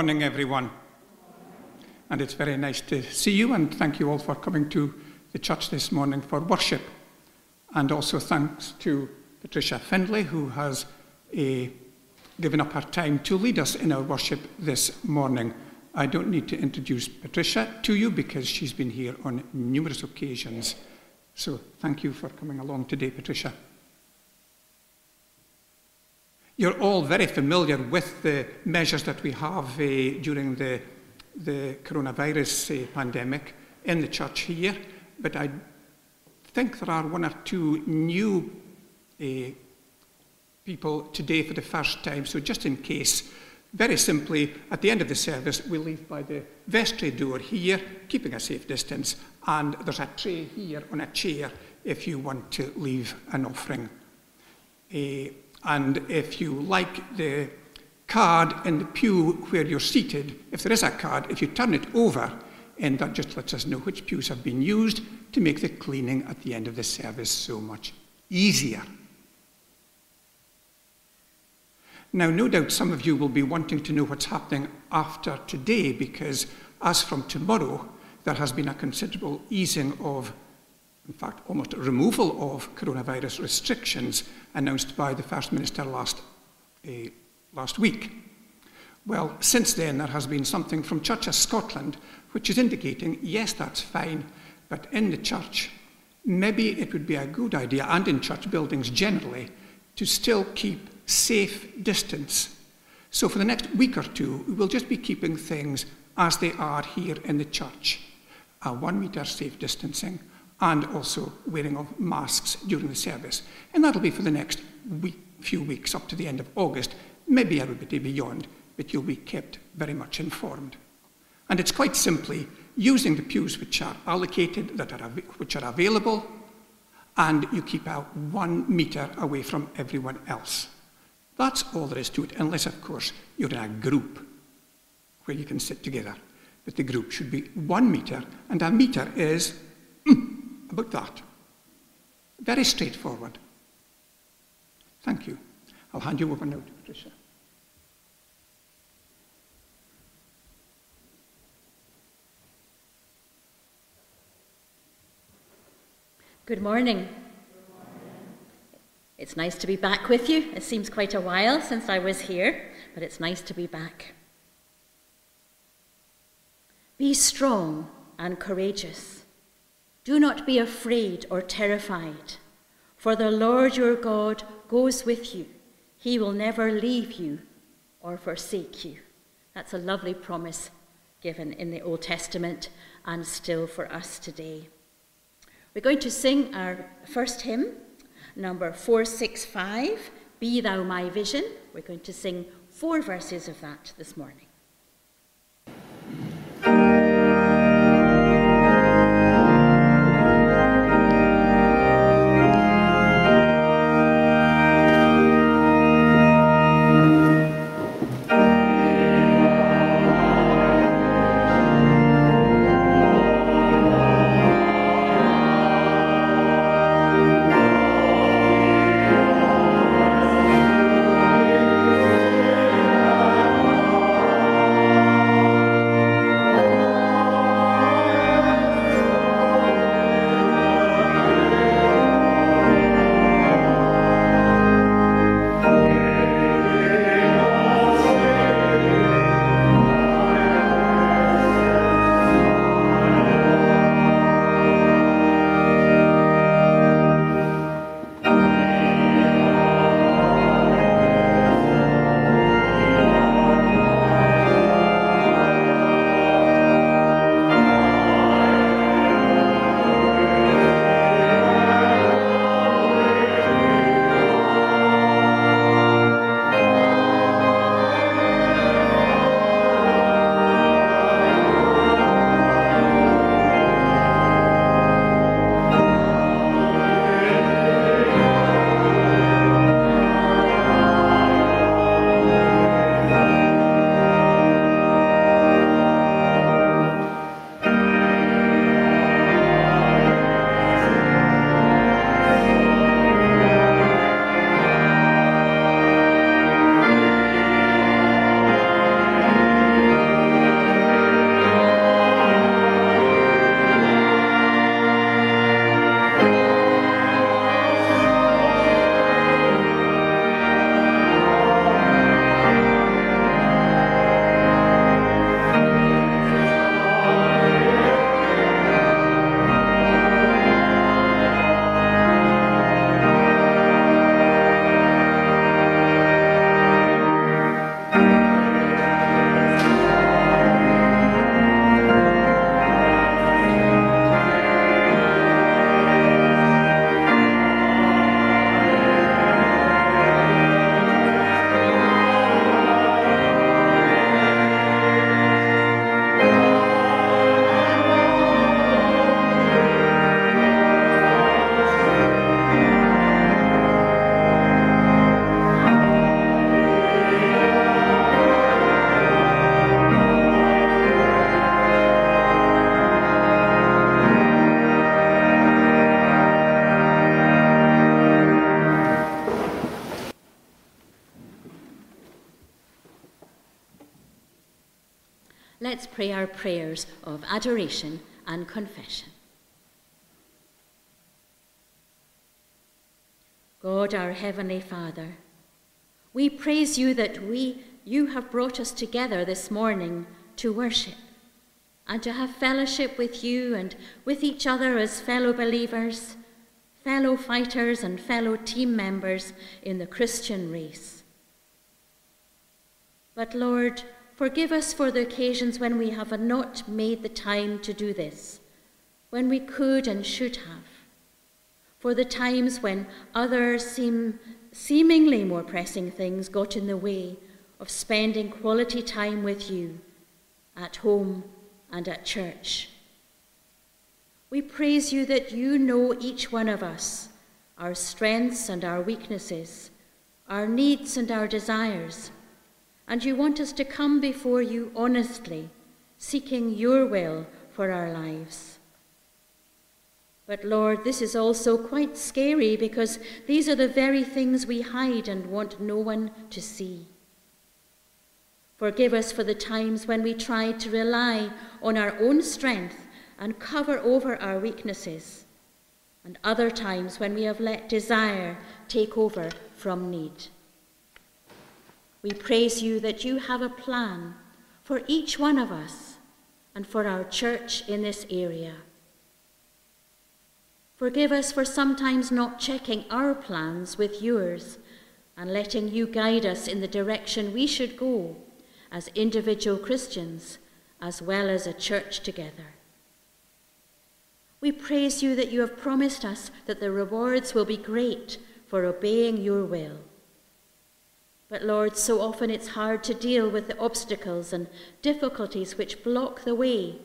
morning, everyone. And it's very nice to see you, and thank you all for coming to the church this morning for worship. And also thanks to Patricia Findlay, who has uh, given up her time to lead us in our worship this morning. I don't need to introduce Patricia to you because she's been here on numerous occasions. So thank you for coming along today, Patricia. You're all very familiar with the measures that we have uh, during the, the coronavirus uh, pandemic in the church here, but I think there are one or two new uh, people today for the first time. So, just in case, very simply, at the end of the service, we leave by the vestry door here, keeping a safe distance, and there's a tray here on a chair if you want to leave an offering. Uh, and if you like the card in the pew where you're seated, if there is a card, if you turn it over, and that just lets us know which pews have been used to make the cleaning at the end of the service so much easier. Now, no doubt some of you will be wanting to know what's happening after today because, as from tomorrow, there has been a considerable easing of in fact, almost removal of coronavirus restrictions announced by the First Minister last, uh, last week. Well, since then, there has been something from Church of Scotland which is indicating, yes, that's fine, but in the church, maybe it would be a good idea, and in church buildings generally, to still keep safe distance. So for the next week or two, we will just be keeping things as they are here in the church. A one metre safe distancing, and also wearing of masks during the service. And that'll be for the next week, few weeks up to the end of August, maybe everybody beyond, but you'll be kept very much informed. And it's quite simply using the pews which are allocated, that are, which are available, and you keep out one metre away from everyone else. That's all there is to it, unless, of course, you're in a group where you can sit together. But the group should be one metre, and a metre is mm, about that. Very straightforward. Thank you. I'll hand you over now to Patricia. Good morning. It's nice to be back with you. It seems quite a while since I was here, but it's nice to be back. Be strong and courageous. Do not be afraid or terrified, for the Lord your God goes with you. He will never leave you or forsake you. That's a lovely promise given in the Old Testament and still for us today. We're going to sing our first hymn, number 465, Be Thou My Vision. We're going to sing four verses of that this morning. Pray our prayers of adoration and confession. God, our Heavenly Father, we praise you that we, you have brought us together this morning to worship and to have fellowship with you and with each other as fellow believers, fellow fighters, and fellow team members in the Christian race. But Lord, forgive us for the occasions when we have not made the time to do this, when we could and should have, for the times when other seem, seemingly more pressing things got in the way of spending quality time with you at home and at church. We praise you that you know each one of us, our strengths and our weaknesses, our needs and our desires, and you want us to come before you honestly, seeking your will for our lives. But Lord, this is also quite scary because these are the very things we hide and want no one to see. Forgive us for the times when we tried to rely on our own strength and cover over our weaknesses, and other times when we have let desire take over from need. We praise you that you have a plan for each one of us and for our church in this area. Forgive us for sometimes not checking our plans with yours and letting you guide us in the direction we should go as individual Christians as well as a church together. We praise you that you have promised us that the rewards will be great for obeying your will. But Lord, so often it's hard to deal with the obstacles and difficulties which block the way,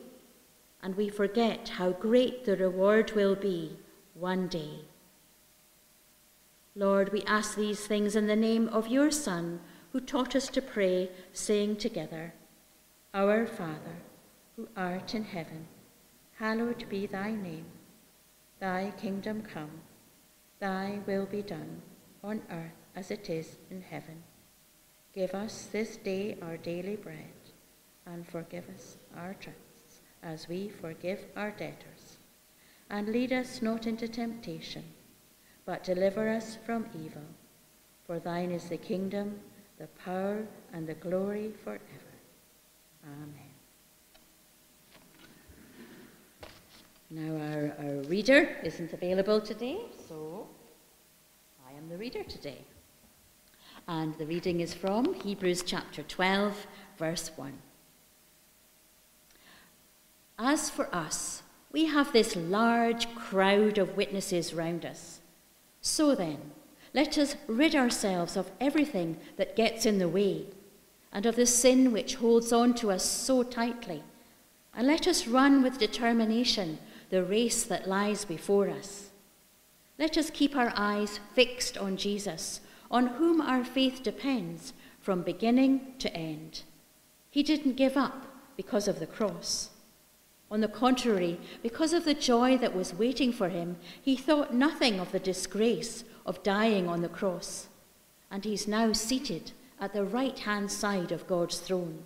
and we forget how great the reward will be one day. Lord, we ask these things in the name of your Son, who taught us to pray, saying together, Our Father, who art in heaven, hallowed be thy name. Thy kingdom come, thy will be done, on earth as it is in heaven. Give us this day our daily bread, and forgive us our trespasses, as we forgive our debtors. And lead us not into temptation, but deliver us from evil. For thine is the kingdom, the power and the glory forever. Amen. Now, our, our reader isn't available today, so I am the reader today. And the reading is from Hebrews chapter 12, verse 1. As for us, we have this large crowd of witnesses round us. So then, let us rid ourselves of everything that gets in the way and of the sin which holds on to us so tightly. And let us run with determination the race that lies before us. Let us keep our eyes fixed on Jesus, on whom our faith depends from beginning to end. He didn't give up because of the cross. On the contrary, because of the joy that was waiting for him, he thought nothing of the disgrace of dying on the cross, and he's now seated at the right hand side of God's throne.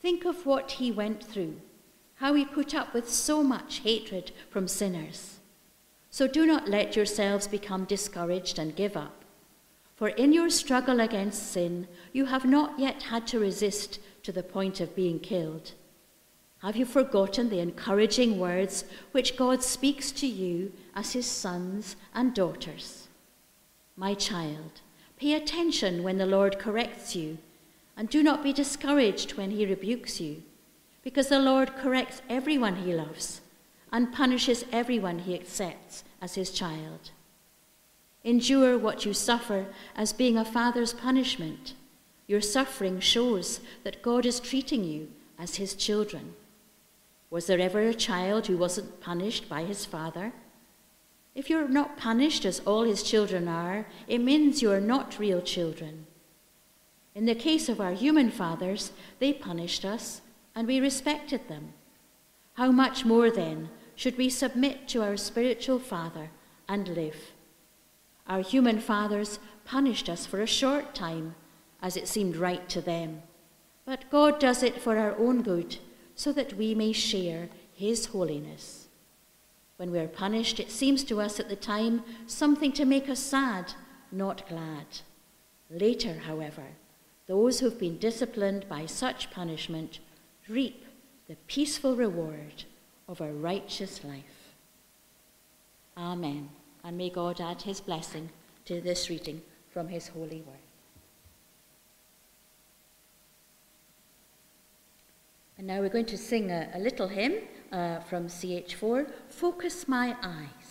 Think of what he went through, how he put up with so much hatred from sinners. So do not let yourselves become discouraged and give up. For in your struggle against sin, you have not yet had to resist to the point of being killed. Have you forgotten the encouraging words which God speaks to you as his sons and daughters? My child, pay attention when the Lord corrects you, and do not be discouraged when he rebukes you, because the Lord corrects everyone he loves and punishes everyone he accepts as his child. Endure what you suffer as being a father's punishment. Your suffering shows that God is treating you as his children. Was there ever a child who wasn't punished by his father? If you're not punished as all his children are, it means you are not real children. In the case of our human fathers, they punished us and we respected them. How much more then should we submit to our spiritual Father and live? Our human fathers punished us for a short time as it seemed right to them, but God does it for our own good, so that we may share His holiness. When we are punished, it seems to us at the time something to make us sad, not glad. Later, however, those who've been disciplined by such punishment reap the peaceful reward of a righteous life. Amen. And may God add his blessing to this reading from his holy word. And now we're going to sing a, a little hymn uh, from CH4 Focus My Eyes.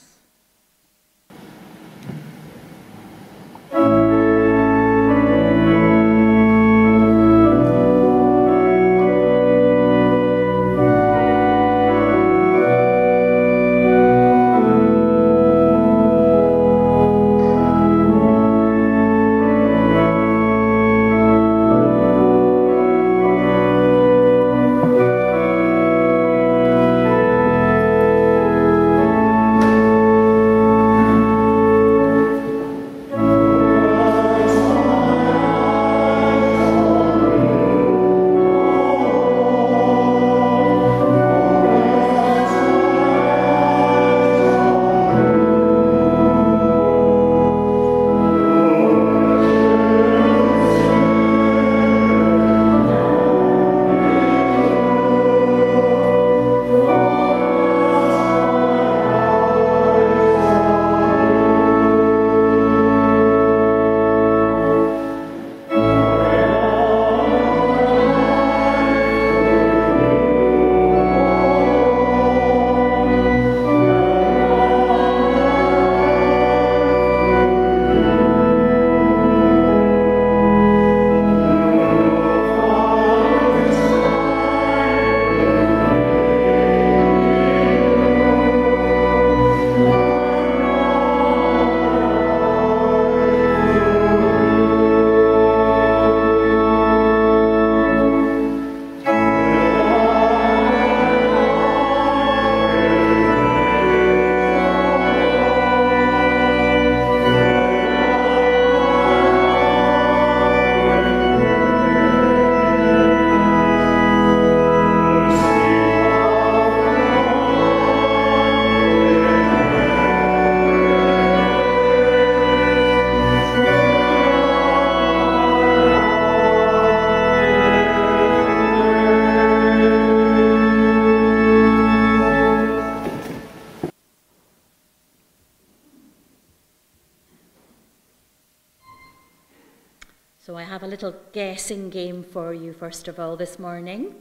Guessing game for you, first of all, this morning.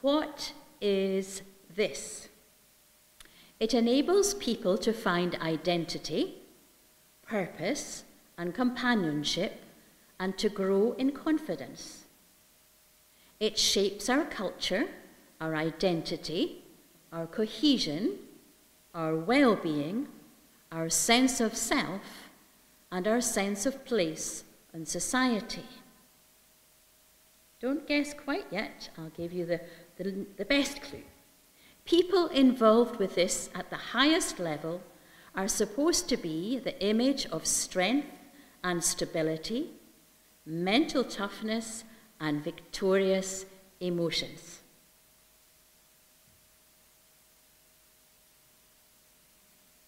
What is this? It enables people to find identity, purpose, and companionship, and to grow in confidence. It shapes our culture, our identity, our cohesion, our well being, our sense of self, and our sense of place in society. Don't guess quite yet. I'll give you the, the, the best clue. People involved with this at the highest level are supposed to be the image of strength and stability, mental toughness, and victorious emotions.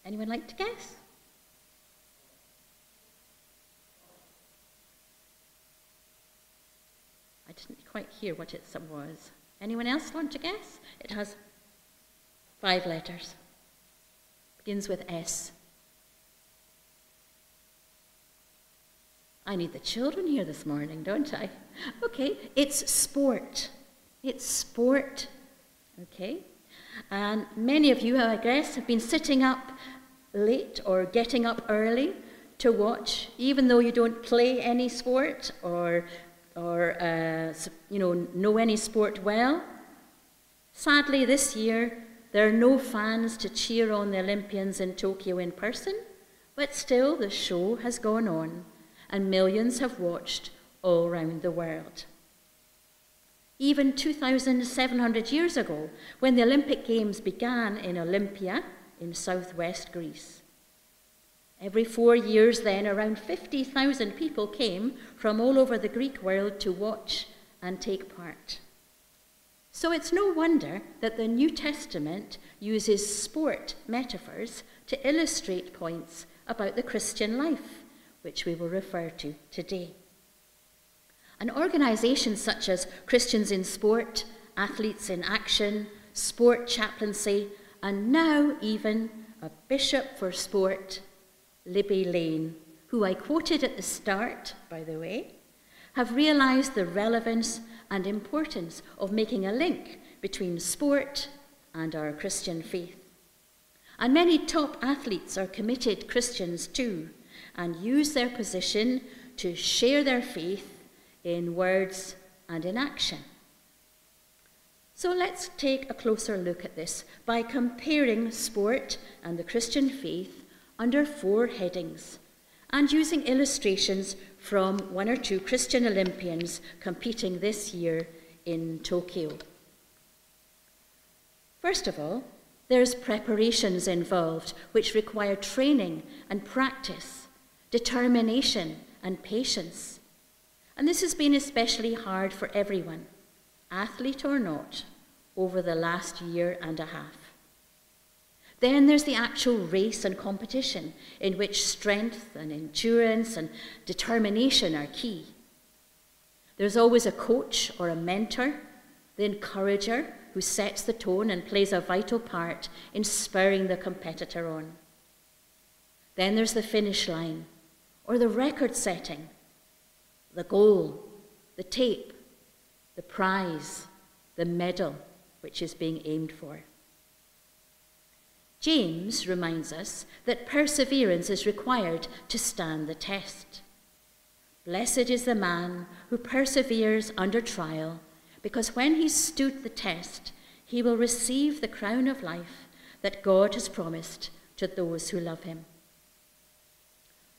Anyone like to guess? I didn't quite hear what it was. Anyone else want to guess? It has five letters. Begins with S. I need the children here this morning, don't I? Okay, it's sport. It's sport. Okay? And many of you, I guess, have been sitting up late or getting up early to watch, even though you don't play any sport or or uh, you know know any sport well. Sadly, this year there are no fans to cheer on the Olympians in Tokyo in person, but still the show has gone on, and millions have watched all around the world. Even 2,700 years ago, when the Olympic Games began in Olympia in southwest Greece, Every four years, then, around 50,000 people came from all over the Greek world to watch and take part. So it's no wonder that the New Testament uses sport metaphors to illustrate points about the Christian life, which we will refer to today. And organisations such as Christians in Sport, Athletes in Action, Sport Chaplaincy, and now even a Bishop for Sport, Libby Lane, who I quoted at the start, by the way, have realised the relevance and importance of making a link between sport and our Christian faith. And many top athletes are committed Christians too and use their position to share their faith in words and in action. So let's take a closer look at this by comparing sport and the Christian faith under four headings and using illustrations from one or two Christian Olympians competing this year in Tokyo. First of all, there's preparations involved which require training and practice, determination and patience. And this has been especially hard for everyone, athlete or not, over the last year and a half. Then there's the actual race and competition, in which strength and endurance and determination are key. There's always a coach or a mentor, the encourager who sets the tone and plays a vital part in spurring the competitor on. Then there's the finish line, or the record setting, the goal, the tape, the prize, the medal which is being aimed for. James reminds us that perseverance is required to stand the test. Blessed is the man who perseveres under trial, because when he stood the test, he will receive the crown of life that God has promised to those who love him.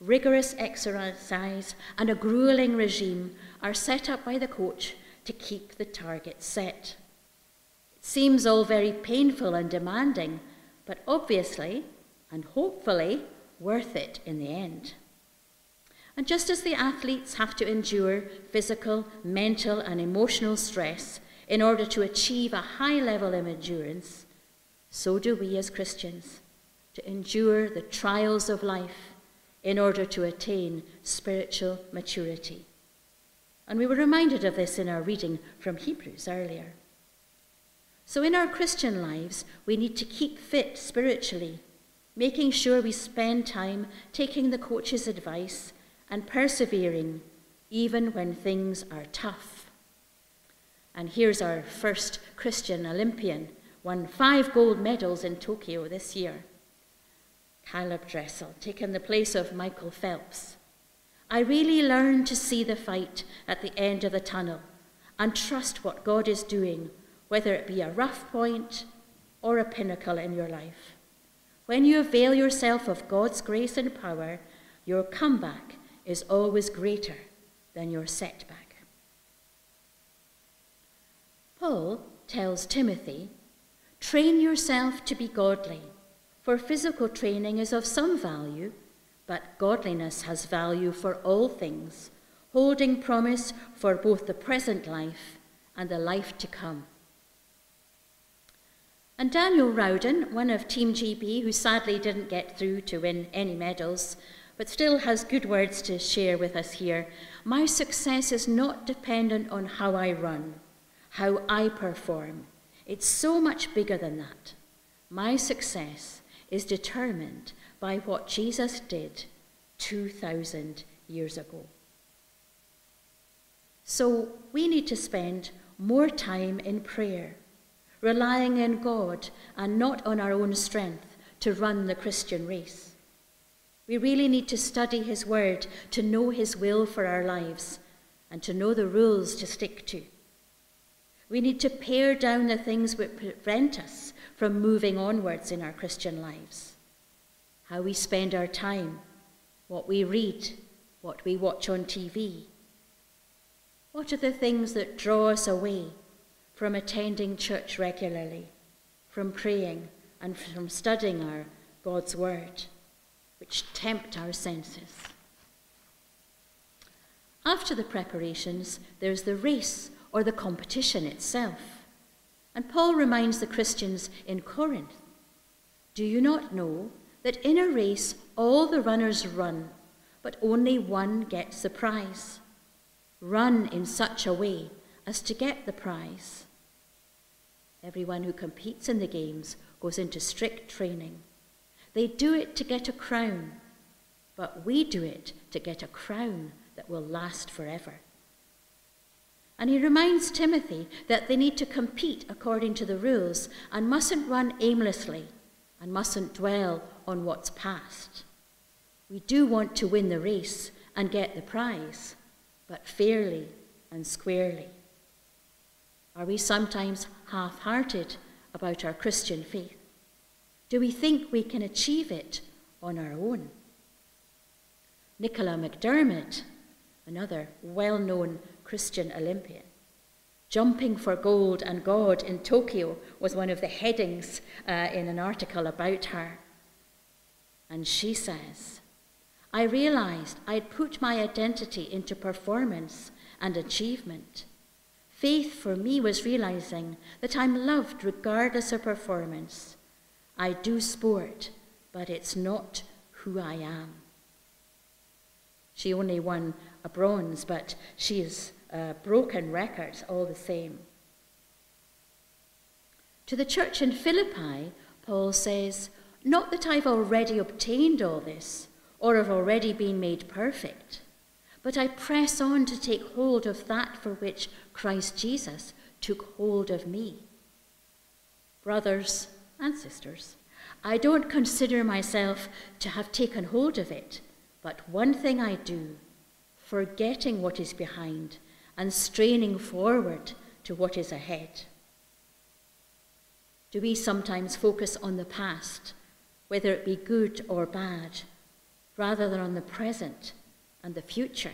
Rigorous exercise and a grueling regime are set up by the coach to keep the target set. It seems all very painful and demanding but obviously and hopefully worth it in the end. And just as the athletes have to endure physical, mental, and emotional stress in order to achieve a high level of endurance, so do we as Christians to endure the trials of life in order to attain spiritual maturity. And we were reminded of this in our reading from Hebrews earlier. So, in our Christian lives, we need to keep fit spiritually, making sure we spend time taking the coach's advice and persevering even when things are tough. And here's our first Christian Olympian, won five gold medals in Tokyo this year. Caeleb Dressel, taking the place of Michael Phelps. I really learned to see the fight at the end of the tunnel and trust what God is doing whether it be a rough point or a pinnacle in your life. When you avail yourself of God's grace and power, your comeback is always greater than your setback. Paul tells Timothy, train yourself to be godly, for physical training is of some value, but godliness has value for all things, holding promise for both the present life and the life to come. And Daniel Rowden, one of Team GB, who sadly didn't get through to win any medals, but still has good words to share with us here. My success is not dependent on how I run, how I perform. It's so much bigger than that. My success is determined by what Jesus did 2,000 years ago. So we need to spend more time in prayer relying on God and not on our own strength to run the Christian race. We really need to study His Word to know His will for our lives and to know the rules to stick to. We need to pare down the things that prevent us from moving onwards in our Christian lives. How we spend our time, what we read, what we watch on TV. What are the things that draw us away from attending church regularly, from praying, and from studying our God's Word, which tempt our senses. After the preparations, there's the race or the competition itself. And Paul reminds the Christians in Corinth Do you not know that in a race all the runners run, but only one gets the prize? Run in such a way as to get the prize. Everyone who competes in the games goes into strict training. They do it to get a crown, but we do it to get a crown that will last forever. And he reminds Timothy that they need to compete according to the rules and mustn't run aimlessly and mustn't dwell on what's past. We do want to win the race and get the prize, but fairly and squarely. Are we sometimes half hearted about our Christian faith? Do we think we can achieve it on our own? Nicola McDermott, another well known Christian Olympian, Jumping for gold and God in Tokyo was one of the headings uh, in an article about her. And she says, I realized I'd put my identity into performance and achievement. Faith for me was realizing that I'm loved regardless of performance. I do sport, but it's not who I am. She only won a bronze, but she has uh, broken records all the same. To the church in Philippi, Paul says, Not that I've already obtained all this, or have already been made perfect. But I press on to take hold of that for which Christ Jesus took hold of me. Brothers and sisters, I don't consider myself to have taken hold of it, but one thing I do, forgetting what is behind and straining forward to what is ahead. Do we sometimes focus on the past, whether it be good or bad, rather than on the present and the future.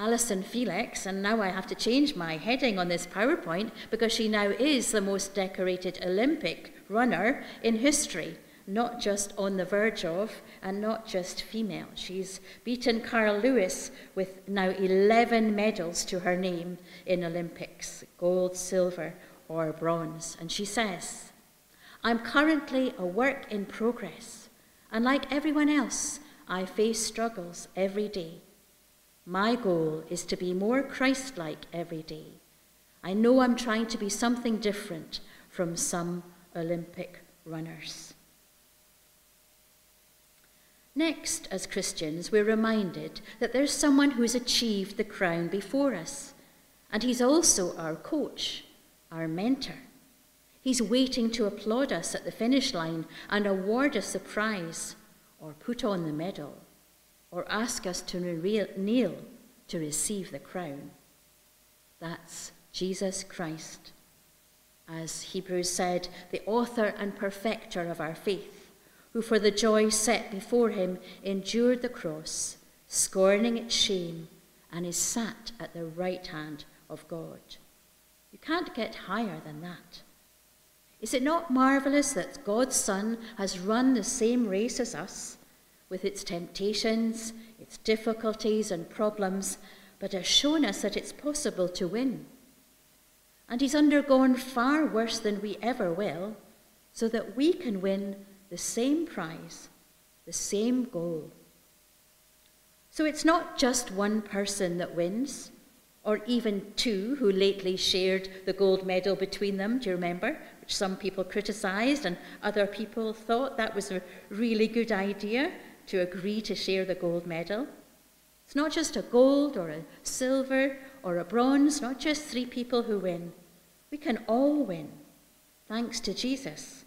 Allyson Felix, and now I have to change my heading on this PowerPoint because she now is the most decorated Olympic runner in history, not just on the verge of, and not just female. She's beaten Carl Lewis with now 11 medals to her name in Olympics gold, silver, or bronze. And she says, I'm currently a work in progress, and like everyone else, I face struggles every day. My goal is to be more Christ like every day. I know I'm trying to be something different from some Olympic runners. Next, as Christians, we're reminded that there's someone who's achieved the crown before us, and he's also our coach, our mentor. He's waiting to applaud us at the finish line and award us the prize or put on the medal, or ask us to kneel to receive the crown. That's Jesus Christ. As Hebrews said, the author and perfecter of our faith, who for the joy set before him endured the cross, scorning its shame, and is sat at the right hand of God. You can't get higher than that. Is it not marvelous that God's Son has run the same race as us, with its temptations, its difficulties, and problems, but has shown us that it's possible to win? And he's undergone far worse than we ever will, so that we can win the same prize, the same goal. So it's not just one person that wins or even two who lately shared the gold medal between them, do you remember? Which some people criticised and other people thought that was a really good idea to agree to share the gold medal. It's not just a gold or a silver or a bronze, not just three people who win. We can all win, thanks to Jesus.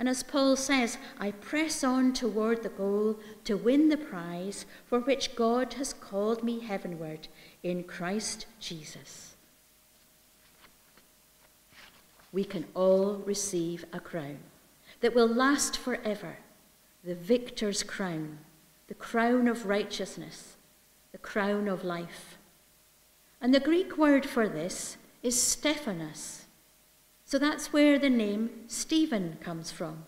And as Paul says, I press on toward the goal to win the prize for which God has called me heavenward in Christ Jesus. We can all receive a crown that will last forever the victor's crown, the crown of righteousness, the crown of life. And the Greek word for this is Stephanos so that's where the name Stephen comes from.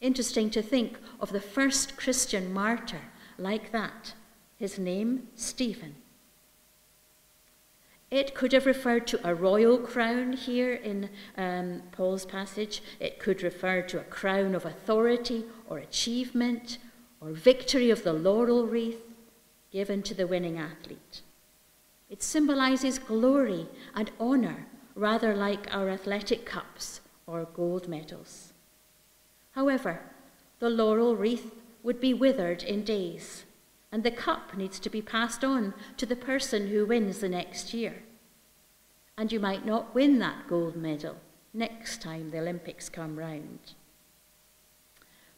Interesting to think of the first Christian martyr like that, his name Stephen. It could have referred to a royal crown here in um, Paul's passage. It could refer to a crown of authority or achievement or victory of the laurel wreath given to the winning athlete. It symbolizes glory and honor, rather like our athletic cups or gold medals. However, the laurel wreath would be withered in days and the cup needs to be passed on to the person who wins the next year. And you might not win that gold medal next time the Olympics come round.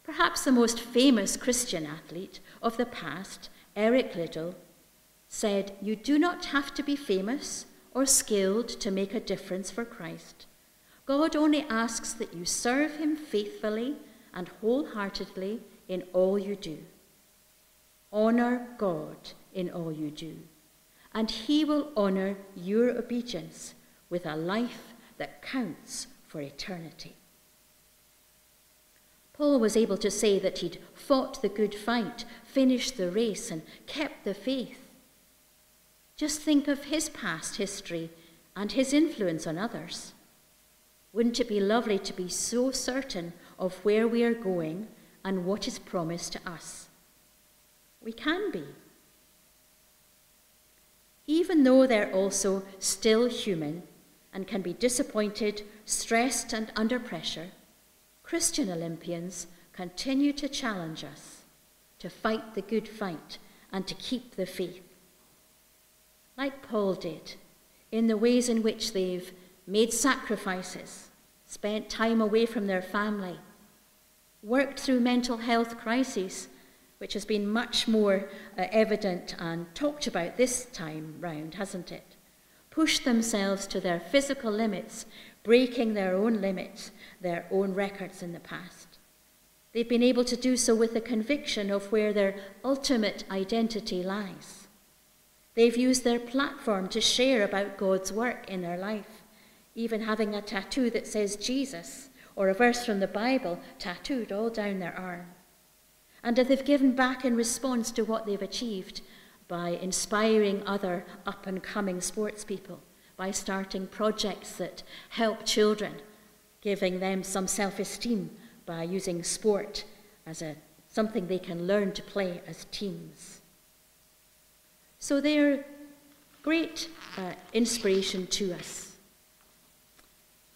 Perhaps the most famous Christian athlete of the past, Eric Liddell, said, You do not have to be famous or skilled to make a difference for Christ. God only asks that you serve him faithfully and wholeheartedly in all you do. Honor God in all you do, and He will honor your obedience with a life that counts for eternity. Paul was able to say that he'd fought the good fight, finished the race, and kept the faith. Just think of his past history and his influence on others. Wouldn't it be lovely to be so certain of where we are going and what is promised to us? We can be. Even though they're also still human and can be disappointed, stressed, and under pressure, Christian Olympians continue to challenge us to fight the good fight and to keep the faith. Like Paul did, in the ways in which they've made sacrifices, spent time away from their family, worked through mental health crises which has been much more uh, evident and talked about this time round, hasn't it? Pushed themselves to their physical limits, breaking their own limits, their own records in the past. They've been able to do so with the conviction of where their ultimate identity lies. They've used their platform to share about God's work in their life, even having a tattoo that says Jesus or a verse from the Bible tattooed all down their arm and that they've given back in response to what they've achieved by inspiring other up and coming sports people, by starting projects that help children, giving them some self esteem by using sport as a, something they can learn to play as teams. So they're great uh, inspiration to us.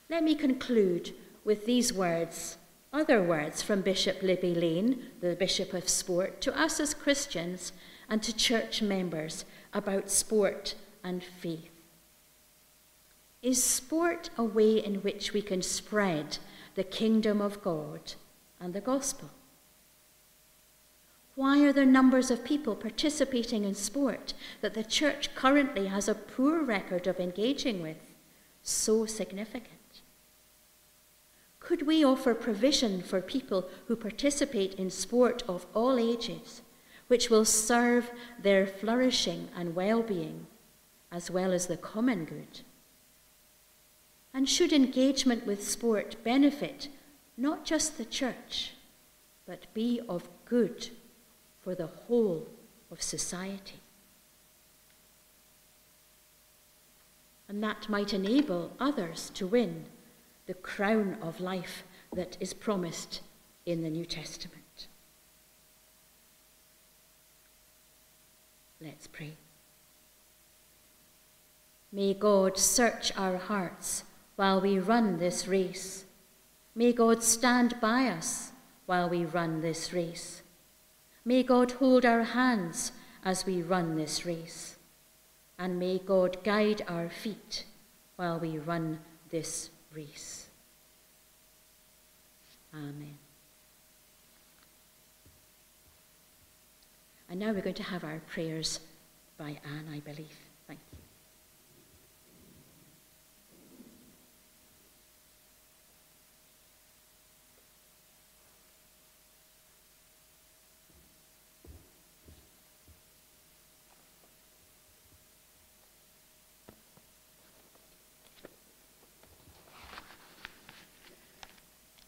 Let me conclude with these words other words from Bishop Libby Lane, the Bishop of Sport, to us as Christians and to church members about sport and faith. Is sport a way in which we can spread the kingdom of God and the gospel? Why are there numbers of people participating in sport that the church currently has a poor record of engaging with so significant? Could we offer provision for people who participate in sport of all ages, which will serve their flourishing and well being, as well as the common good? And should engagement with sport benefit not just the church, but be of good for the whole of society? And that might enable others to win the crown of life that is promised in the New Testament. Let's pray. May God search our hearts while we run this race. May God stand by us while we run this race. May God hold our hands as we run this race. And may God guide our feet while we run this Amen. And now we're going to have our prayers by Anne, I believe. Thank you.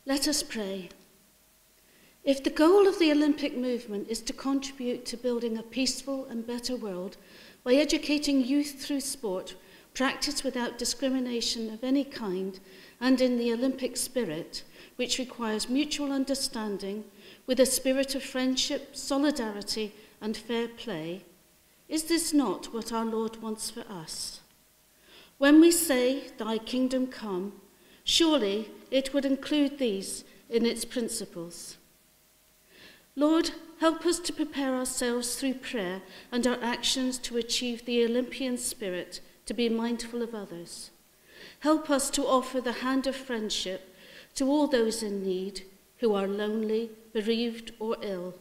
Let us pray. If the goal of the Olympic movement is to contribute to building a peaceful and better world by educating youth through sport, practiced without discrimination of any kind and in the Olympic spirit, which requires mutual understanding with a spirit of friendship, solidarity, and fair play, is this not what our Lord wants for us? When we say, Thy kingdom come, surely it would include these in its principles. Lord, help us to prepare ourselves through prayer and our actions to achieve the Olympian spirit, to be mindful of others. Help us to offer the hand of friendship to all those in need who are lonely, bereaved, or ill.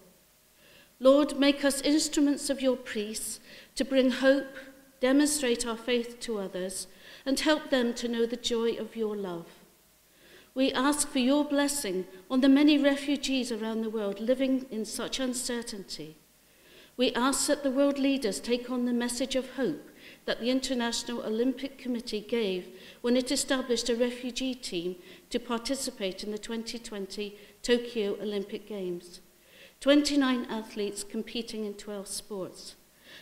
Lord, make us instruments of your peace to bring hope, demonstrate our faith to others, and help them to know the joy of your love. We ask for your blessing on the many refugees around the world living in such uncertainty. We ask that the world leaders take on the message of hope that the International Olympic Committee gave when it established a refugee team to participate in the 2020 Tokyo Olympic Games. 29 athletes competing in 12 sports.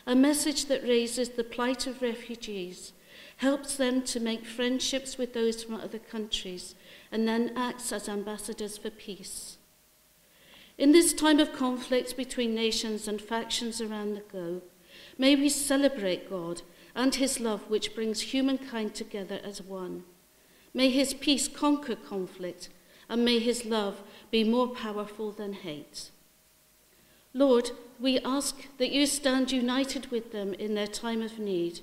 A message that raises the plight of refugees, helps them to make friendships with those from other countries, and then acts as ambassadors for peace. In this time of conflict between nations and factions around the globe, may we celebrate God and his love which brings humankind together as one. May his peace conquer conflict, and may his love be more powerful than hate. Lord, we ask that you stand united with them in their time of need,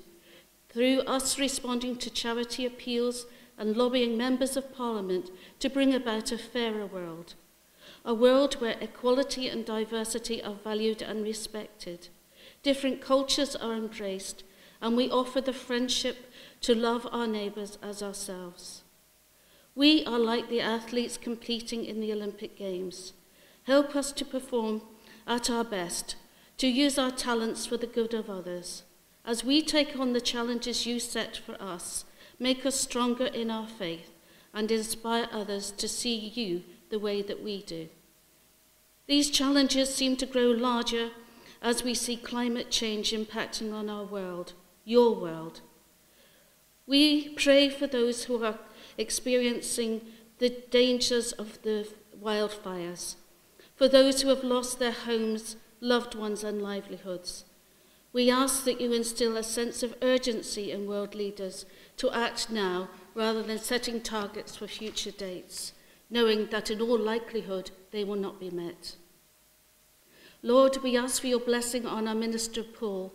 through us responding to charity appeals and lobbying members of Parliament to bring about a fairer world, a world where equality and diversity are valued and respected, different cultures are embraced, and we offer the friendship to love our neighbours as ourselves. We are like the athletes competing in the Olympic Games. Help us to perform at our best, to use our talents for the good of others. As we take on the challenges you set for us, make us stronger in our faith and inspire others to see you the way that we do. These challenges seem to grow larger as we see climate change impacting on our world, your world. We pray for those who are experiencing the dangers of the wildfires for those who have lost their homes, loved ones, and livelihoods. We ask that you instill a sense of urgency in world leaders to act now rather than setting targets for future dates, knowing that in all likelihood they will not be met. Lord, we ask for your blessing on our minister Paul.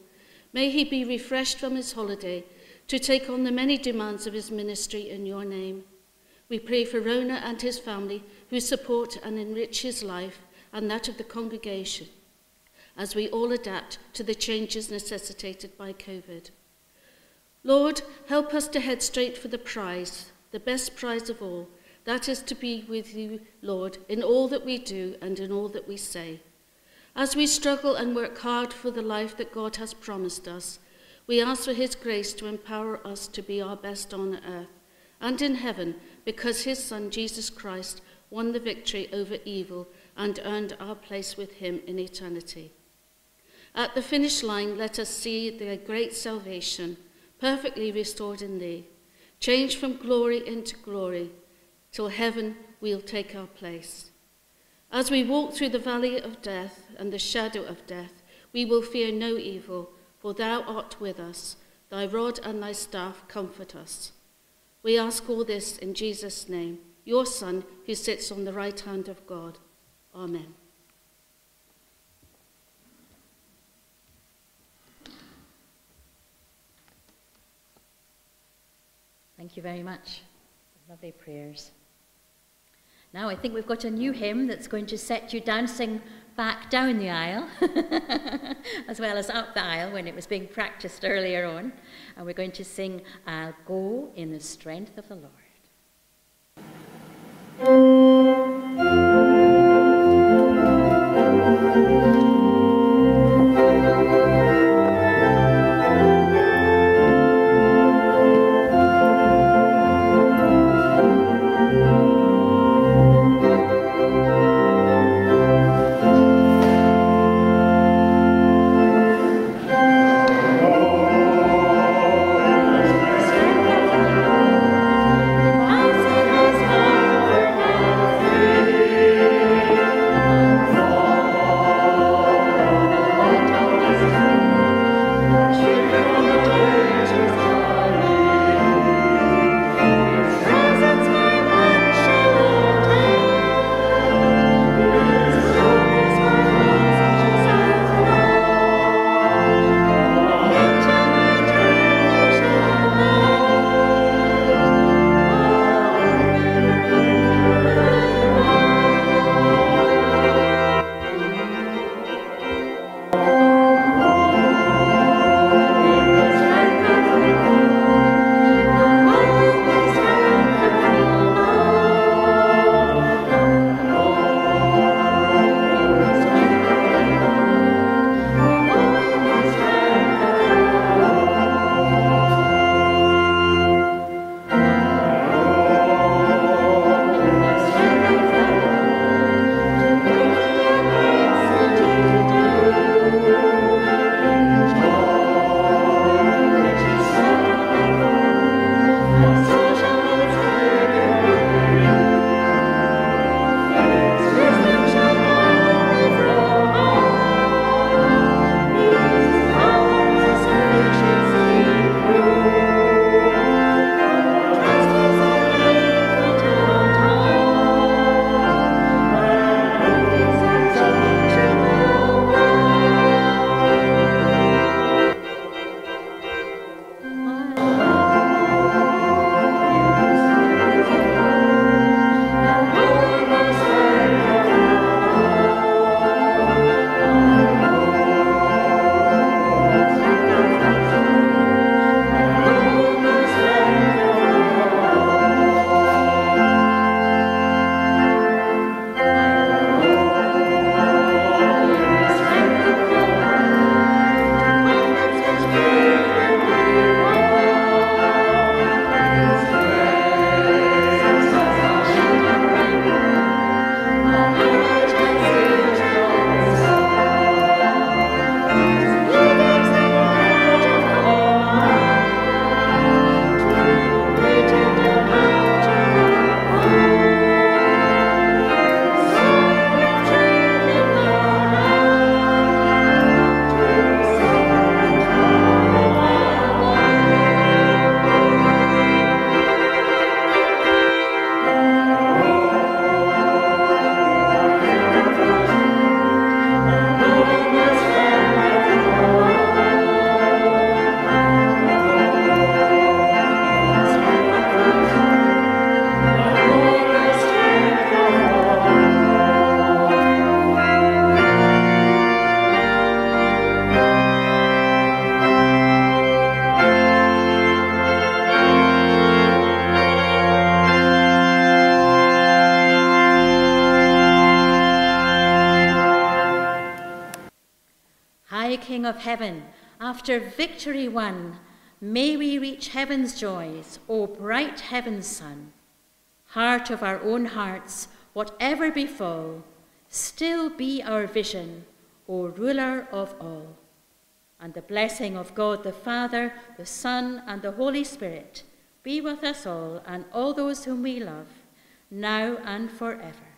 May he be refreshed from his holiday to take on the many demands of his ministry in your name. We pray for Rona and his family who support and enrich his life and that of the congregation as we all adapt to the changes necessitated by COVID. Lord, help us to head straight for the prize, the best prize of all, that is to be with you, Lord, in all that we do and in all that we say. As we struggle and work hard for the life that God has promised us, we ask for his grace to empower us to be our best on earth and in heaven because his Son, Jesus Christ, won the victory over evil and earned our place with him in eternity. At the finish line, let us see the great salvation, perfectly restored in thee, change from glory into glory, till heaven we'll take our place. As we walk through the valley of death and the shadow of death, we will fear no evil, for thou art with us, thy rod and thy staff comfort us. We ask all this in Jesus' name, your Son, who sits on the right hand of God. Amen. Thank you very much. Lovely prayers. Now I think we've got a new hymn that's going to set you dancing back down the aisle, as well as up the aisle when it was being practiced earlier on. And we're going to sing, I'll go in the strength of the Lord. Of heaven, after victory won, may we reach heaven's joys, O bright heaven's sun. Heart of our own hearts, whatever befall, still be our vision, O ruler of all. And the blessing of God the Father, the Son, and the Holy Spirit be with us all and all those whom we love, now and forever.